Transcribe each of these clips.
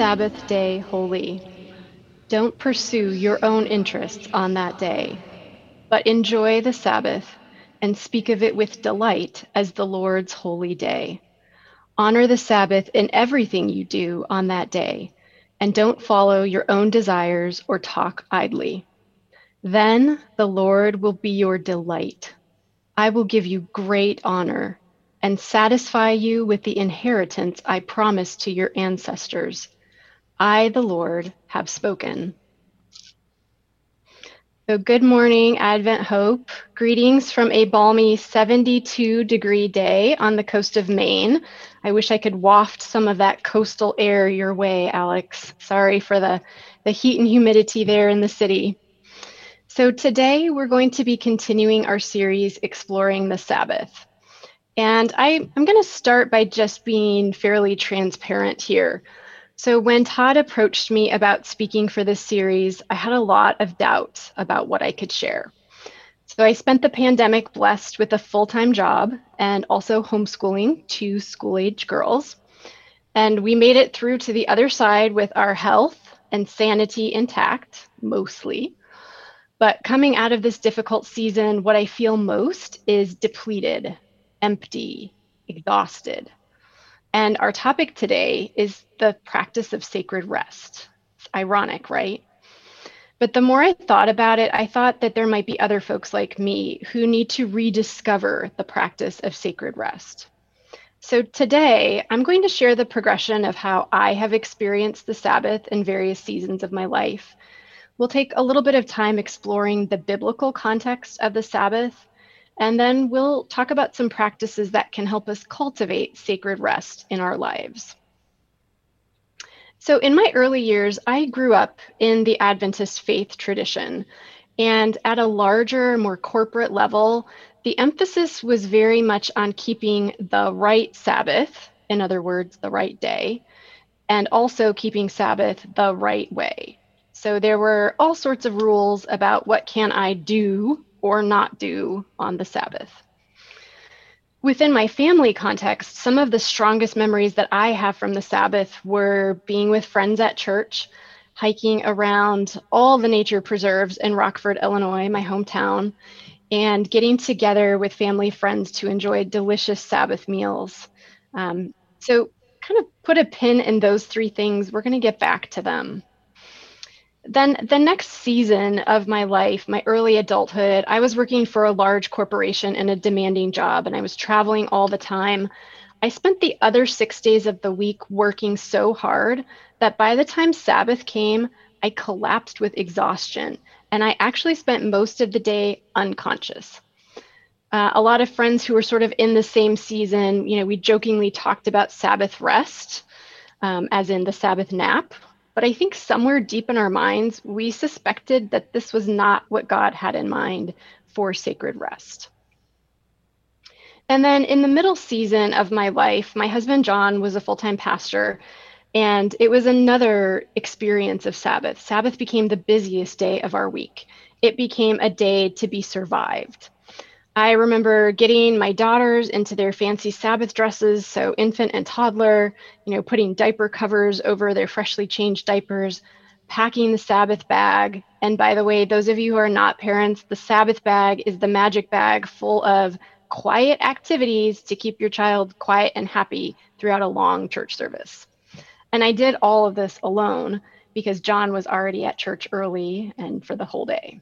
Sabbath day holy. Don't pursue your own interests on that day, but enjoy the Sabbath and speak of it with delight as the Lord's holy day. Honor the Sabbath in everything you do on that day, and don't follow your own desires or talk idly. Then the Lord will be your delight. I will give you great honor and satisfy you with the inheritance I promised to your ancestors. I, the Lord, have spoken. So, good morning, Advent Hope. Greetings from a balmy 72 degree day on the coast of Maine. I wish I could waft some of that coastal air your way, Alex. Sorry for the, the heat and humidity there in the city. So, today we're going to be continuing our series exploring the Sabbath. And I, I'm going to start by just being fairly transparent here. So, when Todd approached me about speaking for this series, I had a lot of doubt about what I could share. So, I spent the pandemic blessed with a full time job and also homeschooling two school age girls. And we made it through to the other side with our health and sanity intact, mostly. But coming out of this difficult season, what I feel most is depleted, empty, exhausted. And our topic today is the practice of sacred rest. It's ironic, right? But the more I thought about it, I thought that there might be other folks like me who need to rediscover the practice of sacred rest. So today, I'm going to share the progression of how I have experienced the Sabbath in various seasons of my life. We'll take a little bit of time exploring the biblical context of the Sabbath and then we'll talk about some practices that can help us cultivate sacred rest in our lives. So, in my early years, I grew up in the Adventist faith tradition. And at a larger, more corporate level, the emphasis was very much on keeping the right Sabbath, in other words, the right day, and also keeping Sabbath the right way. So there were all sorts of rules about what can I do or not do on the Sabbath. Within my family context, some of the strongest memories that I have from the Sabbath were being with friends at church, hiking around all the nature preserves in Rockford, Illinois, my hometown, and getting together with family friends to enjoy delicious Sabbath meals. Um, so, kind of put a pin in those three things. We're going to get back to them then the next season of my life, my early adulthood, I was working for a large corporation in a demanding job and I was traveling all the time. I spent the other six days of the week working so hard that by the time Sabbath came, I collapsed with exhaustion and I actually spent most of the day unconscious. Uh, a lot of friends who were sort of in the same season, you know, we jokingly talked about Sabbath rest, um, as in the Sabbath nap, but I think somewhere deep in our minds, we suspected that this was not what God had in mind for sacred rest. And then in the middle season of my life, my husband John was a full time pastor, and it was another experience of Sabbath. Sabbath became the busiest day of our week, it became a day to be survived. I remember getting my daughters into their fancy Sabbath dresses, so infant and toddler, you know, putting diaper covers over their freshly changed diapers, packing the Sabbath bag. And by the way, those of you who are not parents, the Sabbath bag is the magic bag full of quiet activities to keep your child quiet and happy throughout a long church service. And I did all of this alone because John was already at church early and for the whole day.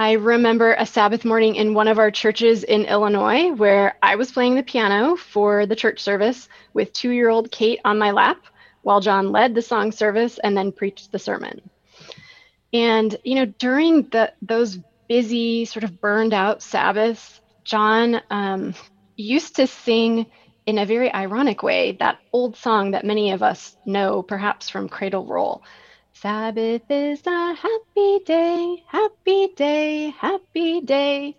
I remember a Sabbath morning in one of our churches in Illinois where I was playing the piano for the church service with two year old Kate on my lap while John led the song service and then preached the sermon. And, you know, during the, those busy, sort of burned out Sabbaths, John um, used to sing in a very ironic way that old song that many of us know, perhaps from Cradle Roll. Sabbath is a happy day, happy day, happy day.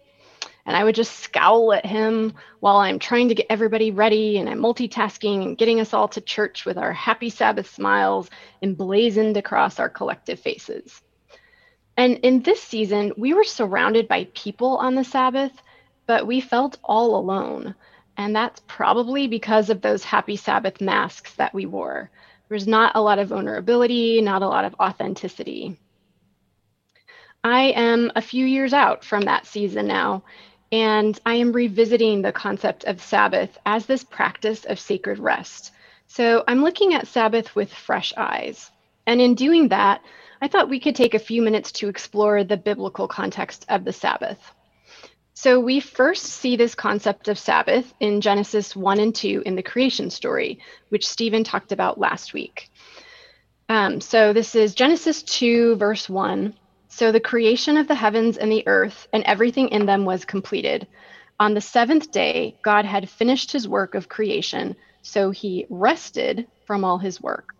And I would just scowl at him while I'm trying to get everybody ready and I'm multitasking and getting us all to church with our happy Sabbath smiles emblazoned across our collective faces. And in this season, we were surrounded by people on the Sabbath, but we felt all alone. And that's probably because of those happy Sabbath masks that we wore. There's not a lot of vulnerability, not a lot of authenticity. I am a few years out from that season now, and I am revisiting the concept of Sabbath as this practice of sacred rest. So I'm looking at Sabbath with fresh eyes. And in doing that, I thought we could take a few minutes to explore the biblical context of the Sabbath. So we first see this concept of Sabbath in Genesis 1 and 2 in the creation story, which Stephen talked about last week. Um, so this is Genesis 2, verse 1. So the creation of the heavens and the earth and everything in them was completed. On the seventh day, God had finished his work of creation, so he rested from all his work.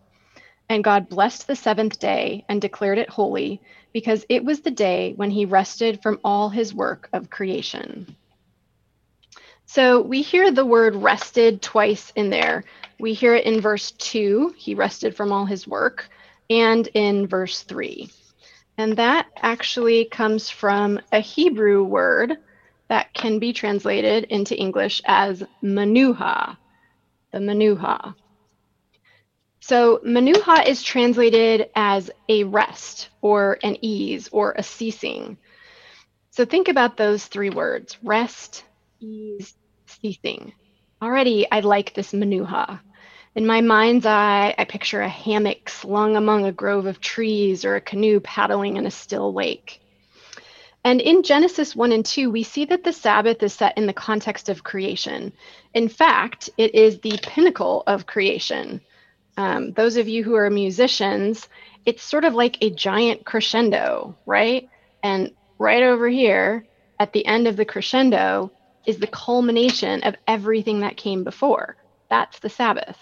And God blessed the seventh day and declared it holy, because it was the day when he rested from all his work of creation. So we hear the word rested twice in there. We hear it in verse 2, he rested from all his work, and in verse 3. And that actually comes from a Hebrew word that can be translated into English as manuha, the manuha. So, manuha is translated as a rest or an ease or a ceasing. So, think about those three words rest, ease, ceasing. Already, I like this manuha. In my mind's eye, I picture a hammock slung among a grove of trees or a canoe paddling in a still lake. And in Genesis 1 and 2, we see that the Sabbath is set in the context of creation. In fact, it is the pinnacle of creation. Um, those of you who are musicians, it's sort of like a giant crescendo, right? And right over here at the end of the crescendo is the culmination of everything that came before. That's the Sabbath.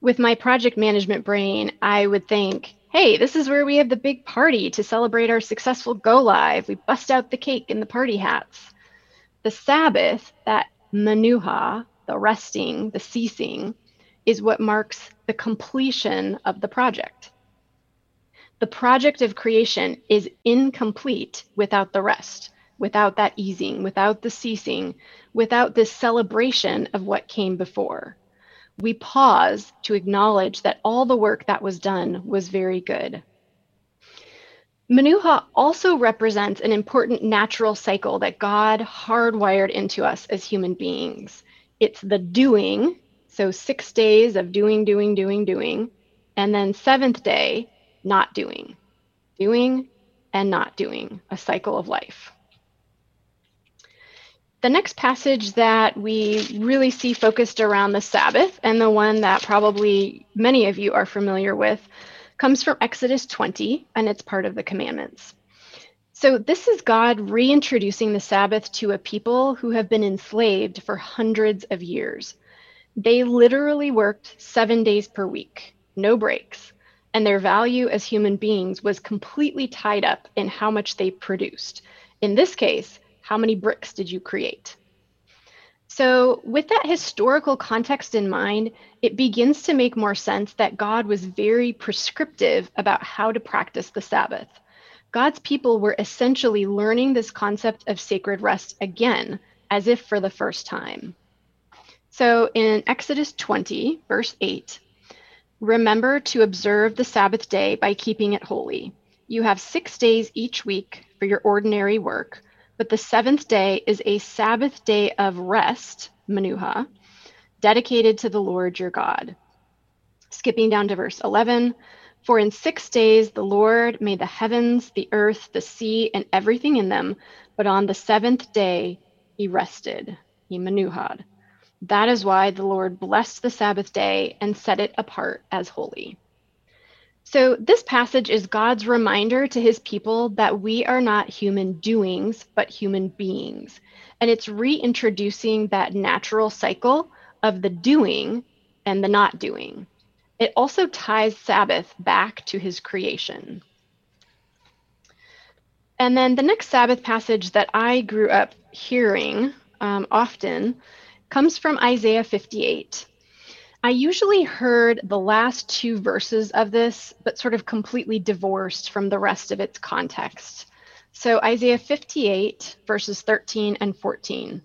With my project management brain, I would think, hey, this is where we have the big party to celebrate our successful go live. We bust out the cake and the party hats. The Sabbath, that manuha, the resting, the ceasing, is what marks the completion of the project. The project of creation is incomplete without the rest, without that easing, without the ceasing, without this celebration of what came before. We pause to acknowledge that all the work that was done was very good. Manuha also represents an important natural cycle that God hardwired into us as human beings. It's the doing so six days of doing, doing, doing, doing. And then seventh day, not doing, doing and not doing, a cycle of life. The next passage that we really see focused around the Sabbath, and the one that probably many of you are familiar with, comes from Exodus 20, and it's part of the commandments. So, this is God reintroducing the Sabbath to a people who have been enslaved for hundreds of years. They literally worked seven days per week, no breaks, and their value as human beings was completely tied up in how much they produced. In this case, how many bricks did you create? So, with that historical context in mind, it begins to make more sense that God was very prescriptive about how to practice the Sabbath. God's people were essentially learning this concept of sacred rest again, as if for the first time. So in Exodus 20, verse 8, remember to observe the Sabbath day by keeping it holy. You have six days each week for your ordinary work, but the seventh day is a Sabbath day of rest, Manuha, dedicated to the Lord your God. Skipping down to verse 11, for in six days the Lord made the heavens, the earth, the sea, and everything in them, but on the seventh day he rested, he manuhad. That is why the Lord blessed the Sabbath day and set it apart as holy. So, this passage is God's reminder to his people that we are not human doings, but human beings. And it's reintroducing that natural cycle of the doing and the not doing. It also ties Sabbath back to his creation. And then the next Sabbath passage that I grew up hearing um, often comes from Isaiah 58. I usually heard the last two verses of this, but sort of completely divorced from the rest of its context. So, Isaiah 58, verses 13 and 14.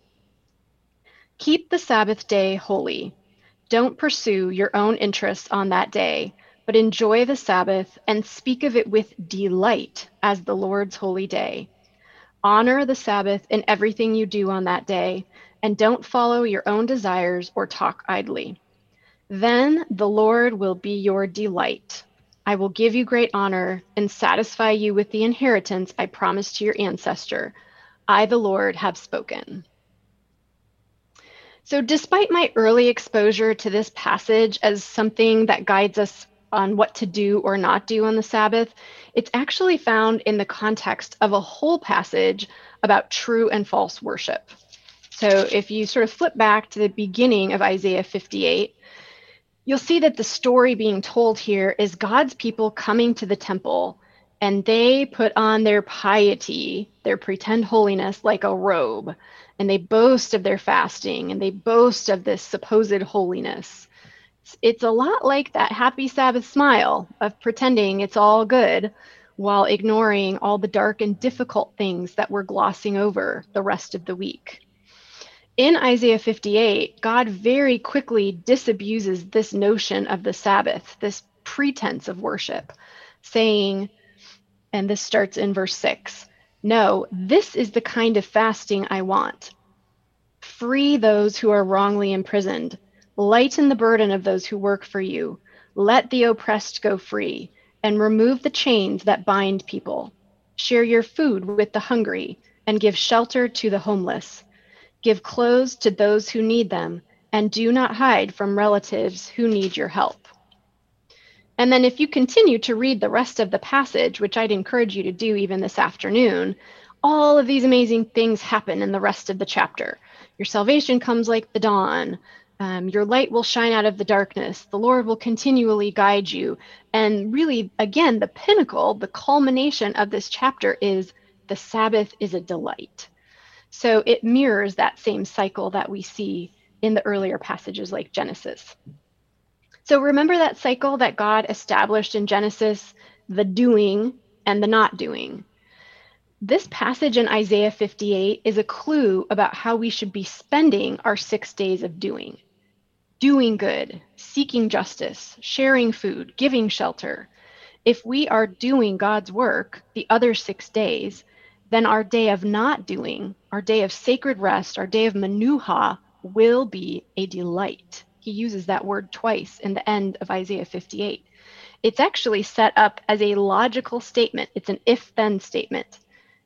Keep the Sabbath day holy. Don't pursue your own interests on that day, but enjoy the Sabbath and speak of it with delight as the Lord's holy day. Honor the Sabbath in everything you do on that day, and don't follow your own desires or talk idly. Then the Lord will be your delight. I will give you great honor and satisfy you with the inheritance I promised to your ancestor. I, the Lord, have spoken. So, despite my early exposure to this passage as something that guides us on what to do or not do on the Sabbath, it's actually found in the context of a whole passage about true and false worship. So, if you sort of flip back to the beginning of Isaiah 58, you'll see that the story being told here is God's people coming to the temple and they put on their piety, their pretend holiness, like a robe and they boast of their fasting and they boast of this supposed holiness. It's a lot like that happy Sabbath smile of pretending it's all good while ignoring all the dark and difficult things that we're glossing over the rest of the week. In Isaiah 58, God very quickly disabuses this notion of the Sabbath, this pretense of worship, saying, and this starts in verse 6 no, this is the kind of fasting I want. Free those who are wrongly imprisoned. Lighten the burden of those who work for you. Let the oppressed go free, and remove the chains that bind people. Share your food with the hungry, and give shelter to the homeless. Give clothes to those who need them, and do not hide from relatives who need your help. And then, if you continue to read the rest of the passage, which I'd encourage you to do even this afternoon, all of these amazing things happen in the rest of the chapter. Your salvation comes like the dawn. Um, your light will shine out of the darkness. The Lord will continually guide you. And really, again, the pinnacle, the culmination of this chapter is the Sabbath is a delight. So it mirrors that same cycle that we see in the earlier passages like Genesis. So remember that cycle that God established in Genesis the doing and the not doing. This passage in Isaiah 58 is a clue about how we should be spending our six days of doing doing good, seeking justice, sharing food, giving shelter. If we are doing God's work the other six days, then our day of not doing, our day of sacred rest, our day of manuha will be a delight. He uses that word twice in the end of Isaiah 58. It's actually set up as a logical statement, it's an if then statement,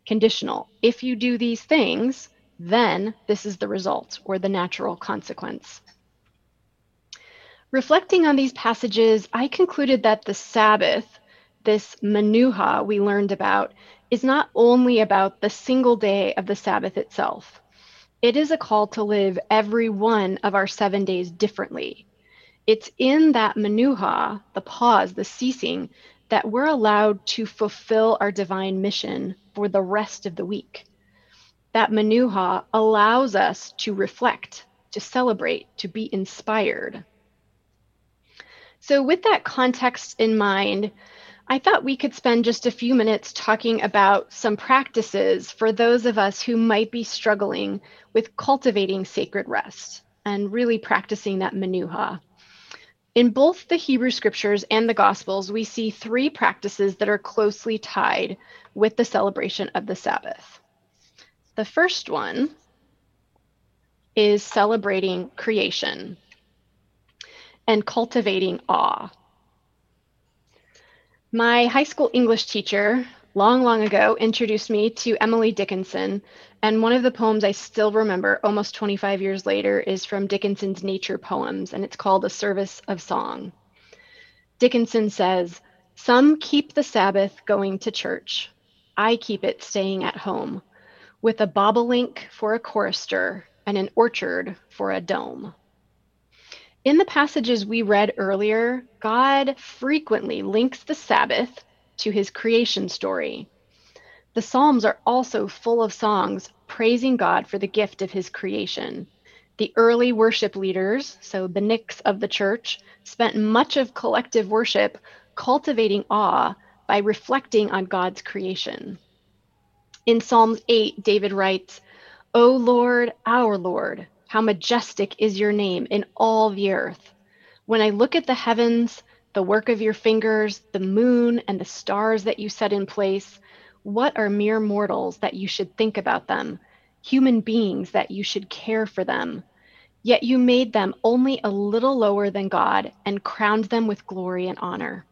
conditional. If you do these things, then this is the result or the natural consequence. Reflecting on these passages, I concluded that the Sabbath, this manuha we learned about, is not only about the single day of the Sabbath itself. It is a call to live every one of our seven days differently. It's in that manuha, the pause, the ceasing, that we're allowed to fulfill our divine mission for the rest of the week. That manuha allows us to reflect, to celebrate, to be inspired. So, with that context in mind, I thought we could spend just a few minutes talking about some practices for those of us who might be struggling with cultivating sacred rest and really practicing that manuha. In both the Hebrew scriptures and the Gospels, we see three practices that are closely tied with the celebration of the Sabbath. The first one is celebrating creation and cultivating awe. My high school English teacher, long, long ago, introduced me to Emily Dickinson. And one of the poems I still remember almost 25 years later is from Dickinson's Nature Poems, and it's called A Service of Song. Dickinson says, Some keep the Sabbath going to church. I keep it staying at home, with a bobolink for a chorister and an orchard for a dome. In the passages we read earlier, God frequently links the Sabbath to his creation story. The Psalms are also full of songs praising God for the gift of his creation. The early worship leaders, so the Nicks of the church, spent much of collective worship cultivating awe by reflecting on God's creation. In Psalms 8, David writes, O Lord, our Lord, How majestic is your name in all the earth. When I look at the heavens, the work of your fingers, the moon and the stars that you set in place, what are mere mortals that you should think about them, human beings that you should care for them? Yet you made them only a little lower than God and crowned them with glory and honor.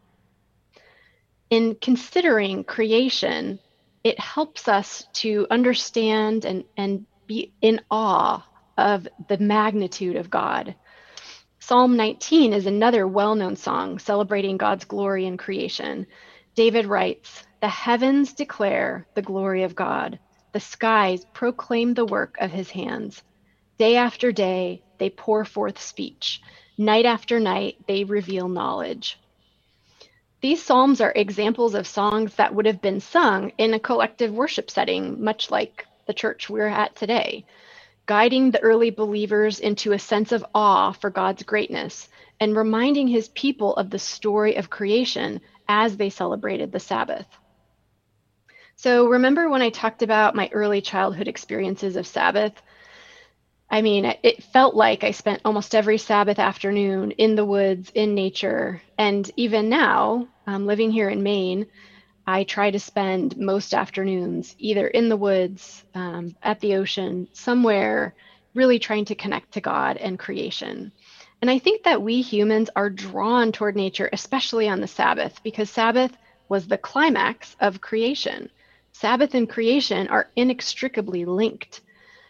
In considering creation, it helps us to understand and, and be in awe of the magnitude of God. Psalm 19 is another well known song celebrating God's glory in creation. David writes, The heavens declare the glory of God, the skies proclaim the work of his hands. Day after day, they pour forth speech. Night after night, they reveal knowledge. These psalms are examples of songs that would have been sung in a collective worship setting, much like the church we're at today, guiding the early believers into a sense of awe for God's greatness and reminding his people of the story of creation as they celebrated the Sabbath. So, remember when I talked about my early childhood experiences of Sabbath? I mean, it felt like I spent almost every Sabbath afternoon in the woods, in nature. And even now, um, living here in Maine, I try to spend most afternoons either in the woods, um, at the ocean, somewhere, really trying to connect to God and creation. And I think that we humans are drawn toward nature, especially on the Sabbath, because Sabbath was the climax of creation. Sabbath and creation are inextricably linked.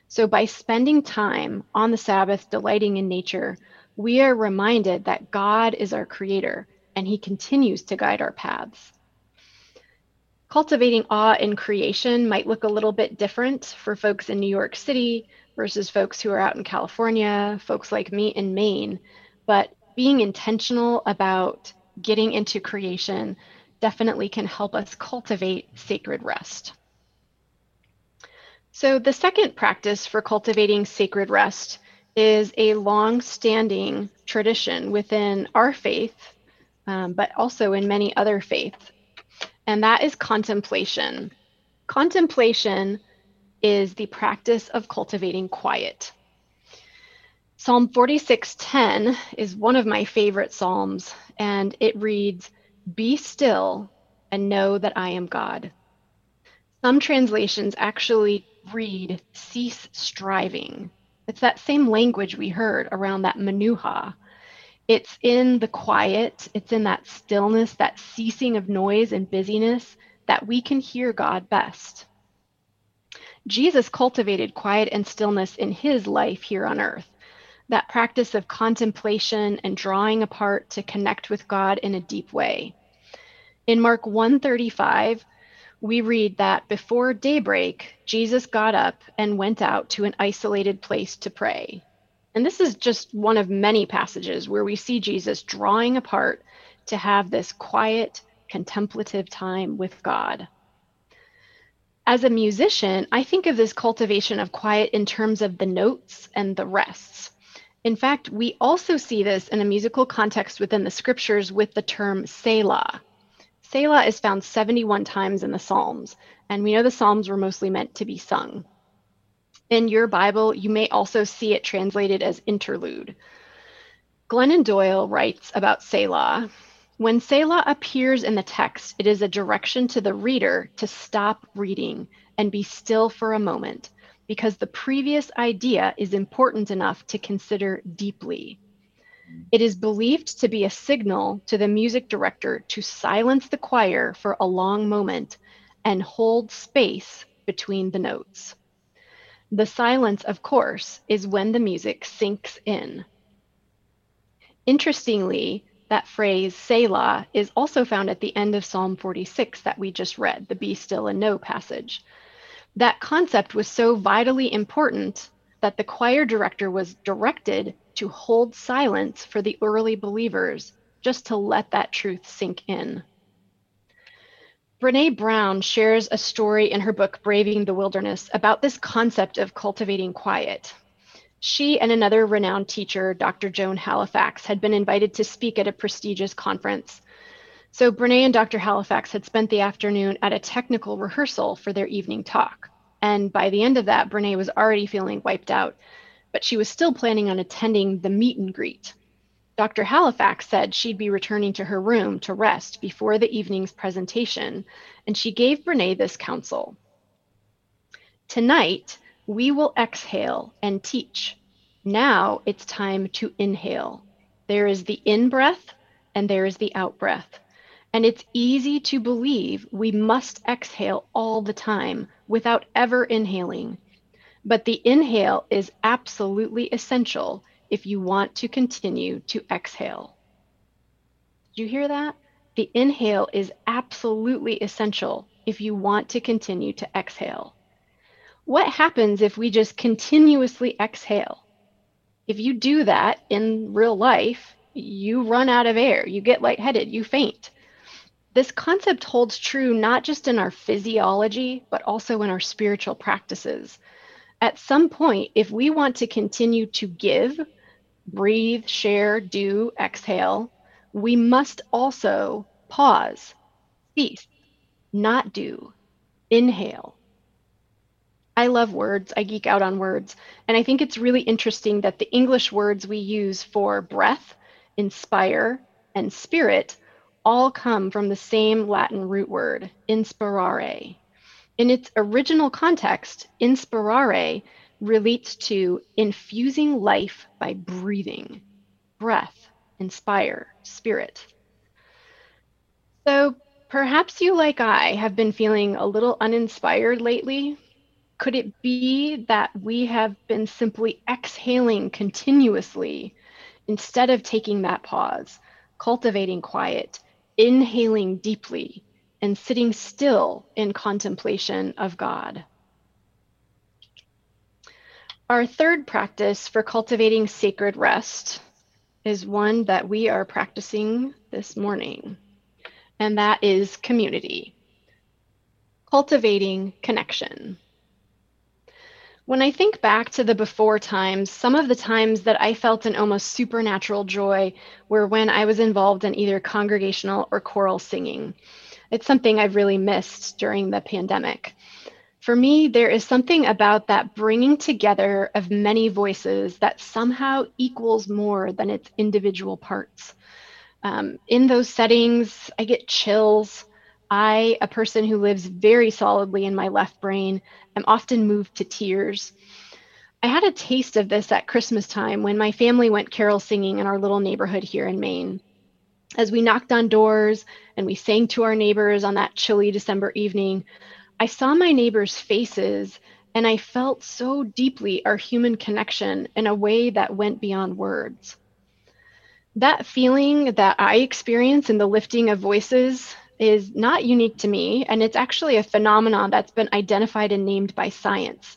So, by spending time on the Sabbath delighting in nature, we are reminded that God is our creator and he continues to guide our paths. Cultivating awe in creation might look a little bit different for folks in New York City versus folks who are out in California, folks like me in Maine. But being intentional about getting into creation definitely can help us cultivate sacred rest. So, the second practice for cultivating sacred rest is a long standing tradition within our faith, um, but also in many other faiths, and that is contemplation. Contemplation is the practice of cultivating quiet. Psalm 46:10 is one of my favorite psalms and it reads, "Be still and know that I am God." Some translations actually read cease striving. It's that same language we heard around that menuha. It's in the quiet, it's in that stillness, that ceasing of noise and busyness that we can hear God best. Jesus cultivated quiet and stillness in his life here on earth. That practice of contemplation and drawing apart to connect with God in a deep way. In Mark 135, we read that before daybreak, Jesus got up and went out to an isolated place to pray. And this is just one of many passages where we see Jesus drawing apart to have this quiet, contemplative time with God. As a musician, I think of this cultivation of quiet in terms of the notes and the rests. In fact, we also see this in a musical context within the scriptures with the term Selah. Selah is found 71 times in the Psalms, and we know the Psalms were mostly meant to be sung. In your Bible, you may also see it translated as interlude. Glennon Doyle writes about Selah. When Selah appears in the text, it is a direction to the reader to stop reading and be still for a moment, because the previous idea is important enough to consider deeply. It is believed to be a signal to the music director to silence the choir for a long moment and hold space between the notes. The silence, of course, is when the music sinks in. Interestingly, that phrase Selah is also found at the end of Psalm 46 that we just read, the be still and know passage. That concept was so vitally important that the choir director was directed to hold silence for the early believers, just to let that truth sink in. Brene Brown shares a story in her book, Braving the Wilderness, about this concept of cultivating quiet. She and another renowned teacher, Dr. Joan Halifax, had been invited to speak at a prestigious conference. So Brene and Dr. Halifax had spent the afternoon at a technical rehearsal for their evening talk. And by the end of that, Brene was already feeling wiped out but she was still planning on attending the meet and greet. Dr. Halifax said she'd be returning to her room to rest before the evening's presentation, and she gave Brene this counsel. Tonight, we will exhale and teach. Now it's time to inhale. There is the in breath and there is the out breath. And it's easy to believe we must exhale all the time without ever inhaling. But the inhale is absolutely essential if you want to continue to exhale. Did you hear that? The inhale is absolutely essential if you want to continue to exhale. What happens if we just continuously exhale? If you do that in real life, you run out of air, you get lightheaded, you faint. This concept holds true not just in our physiology, but also in our spiritual practices. At some point, if we want to continue to give, breathe, share, do, exhale, we must also pause, cease, not do, inhale. I love words. I geek out on words. And I think it's really interesting that the English words we use for breath, inspire, and spirit all come from the same Latin root word, inspirare. In its original context, inspirare relates to infusing life by breathing, breath, inspire, spirit. So perhaps you, like I, have been feeling a little uninspired lately. Could it be that we have been simply exhaling continuously instead of taking that pause, cultivating quiet, inhaling deeply, and sitting still in contemplation of God? Our third practice for cultivating sacred rest is one that we are practicing this morning, and that is community, cultivating connection. When I think back to the before times, some of the times that I felt an almost supernatural joy were when I was involved in either congregational or choral singing. It's something I've really missed during the pandemic. For me, there is something about that bringing together of many voices that somehow equals more than its individual parts. Um, in those settings, I get chills. I, a person who lives very solidly in my left brain, am often moved to tears. I had a taste of this at Christmas time when my family went carol singing in our little neighborhood here in Maine. As we knocked on doors and we sang to our neighbors on that chilly December evening, I saw my neighbors' faces and I felt so deeply our human connection in a way that went beyond words. That feeling that I experience in the lifting of voices is not unique to me, and it's actually a phenomenon that's been identified and named by science.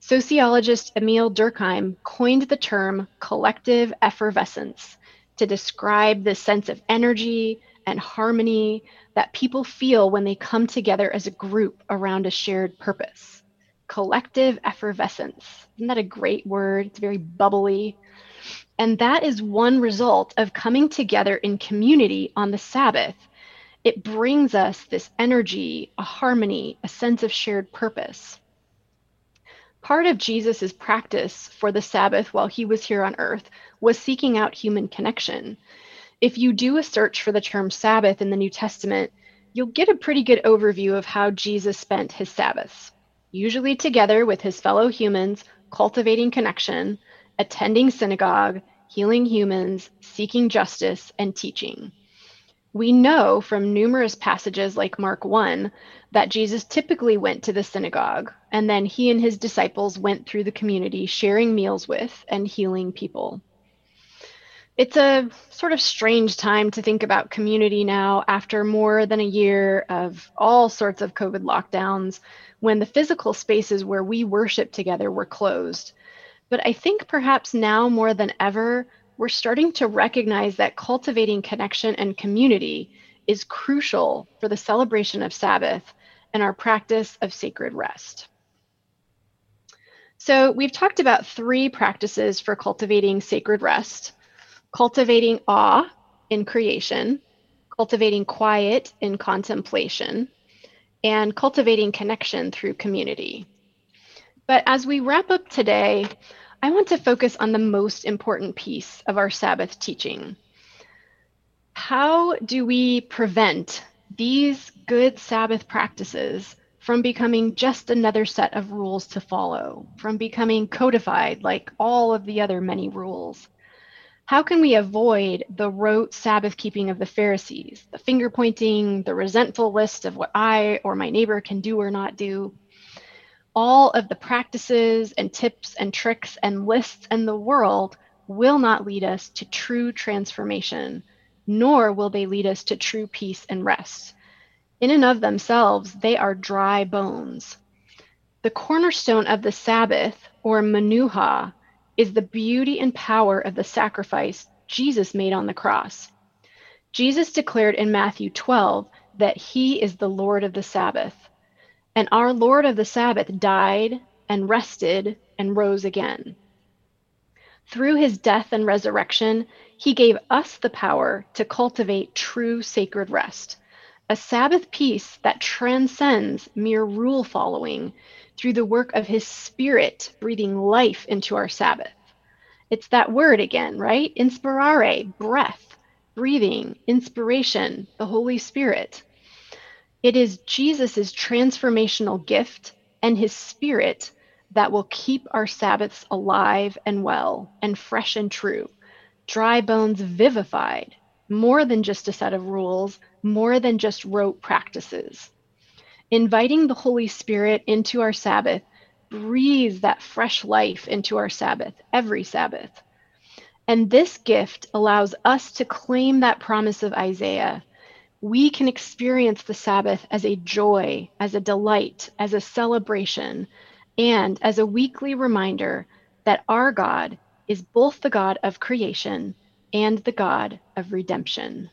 Sociologist Emile Durkheim coined the term collective effervescence to describe the sense of energy and harmony that people feel when they come together as a group around a shared purpose. Collective effervescence. Isn't that a great word? It's very bubbly. And that is one result of coming together in community on the Sabbath. It brings us this energy, a harmony, a sense of shared purpose. Part of Jesus' practice for the Sabbath while he was here on earth was seeking out human connection if you do a search for the term Sabbath in the New Testament, you'll get a pretty good overview of how Jesus spent his Sabbaths, usually together with his fellow humans, cultivating connection, attending synagogue, healing humans, seeking justice, and teaching. We know from numerous passages like Mark 1 that Jesus typically went to the synagogue, and then he and his disciples went through the community, sharing meals with and healing people. It's a sort of strange time to think about community now after more than a year of all sorts of COVID lockdowns when the physical spaces where we worship together were closed. But I think perhaps now more than ever, we're starting to recognize that cultivating connection and community is crucial for the celebration of Sabbath and our practice of sacred rest. So, we've talked about three practices for cultivating sacred rest cultivating awe in creation, cultivating quiet in contemplation, and cultivating connection through community. But as we wrap up today, I want to focus on the most important piece of our Sabbath teaching. How do we prevent these good Sabbath practices from becoming just another set of rules to follow, from becoming codified like all of the other many rules? How can we avoid the rote Sabbath keeping of the Pharisees, the finger pointing, the resentful list of what I or my neighbor can do or not do? All of the practices and tips and tricks and lists in the world will not lead us to true transformation, nor will they lead us to true peace and rest. In and of themselves, they are dry bones. The cornerstone of the Sabbath, or Manuha, is the beauty and power of the sacrifice Jesus made on the cross. Jesus declared in Matthew 12 that he is the Lord of the Sabbath. And our Lord of the Sabbath died and rested and rose again. Through his death and resurrection, he gave us the power to cultivate true sacred rest, a Sabbath peace that transcends mere rule following through the work of his Spirit breathing life into our Sabbath. It's that word again, right? Inspirare, breath, breathing, inspiration, the Holy Spirit. It is Jesus' transformational gift and his Spirit that will keep our Sabbaths alive and well and fresh and true, dry bones vivified, more than just a set of rules, more than just rote practices. Inviting the Holy Spirit into our Sabbath breathes that fresh life into our Sabbath, every Sabbath. And this gift allows us to claim that promise of Isaiah. We can experience the Sabbath as a joy, as a delight, as a celebration, and as a weekly reminder that our God is both the God of creation and the God of redemption.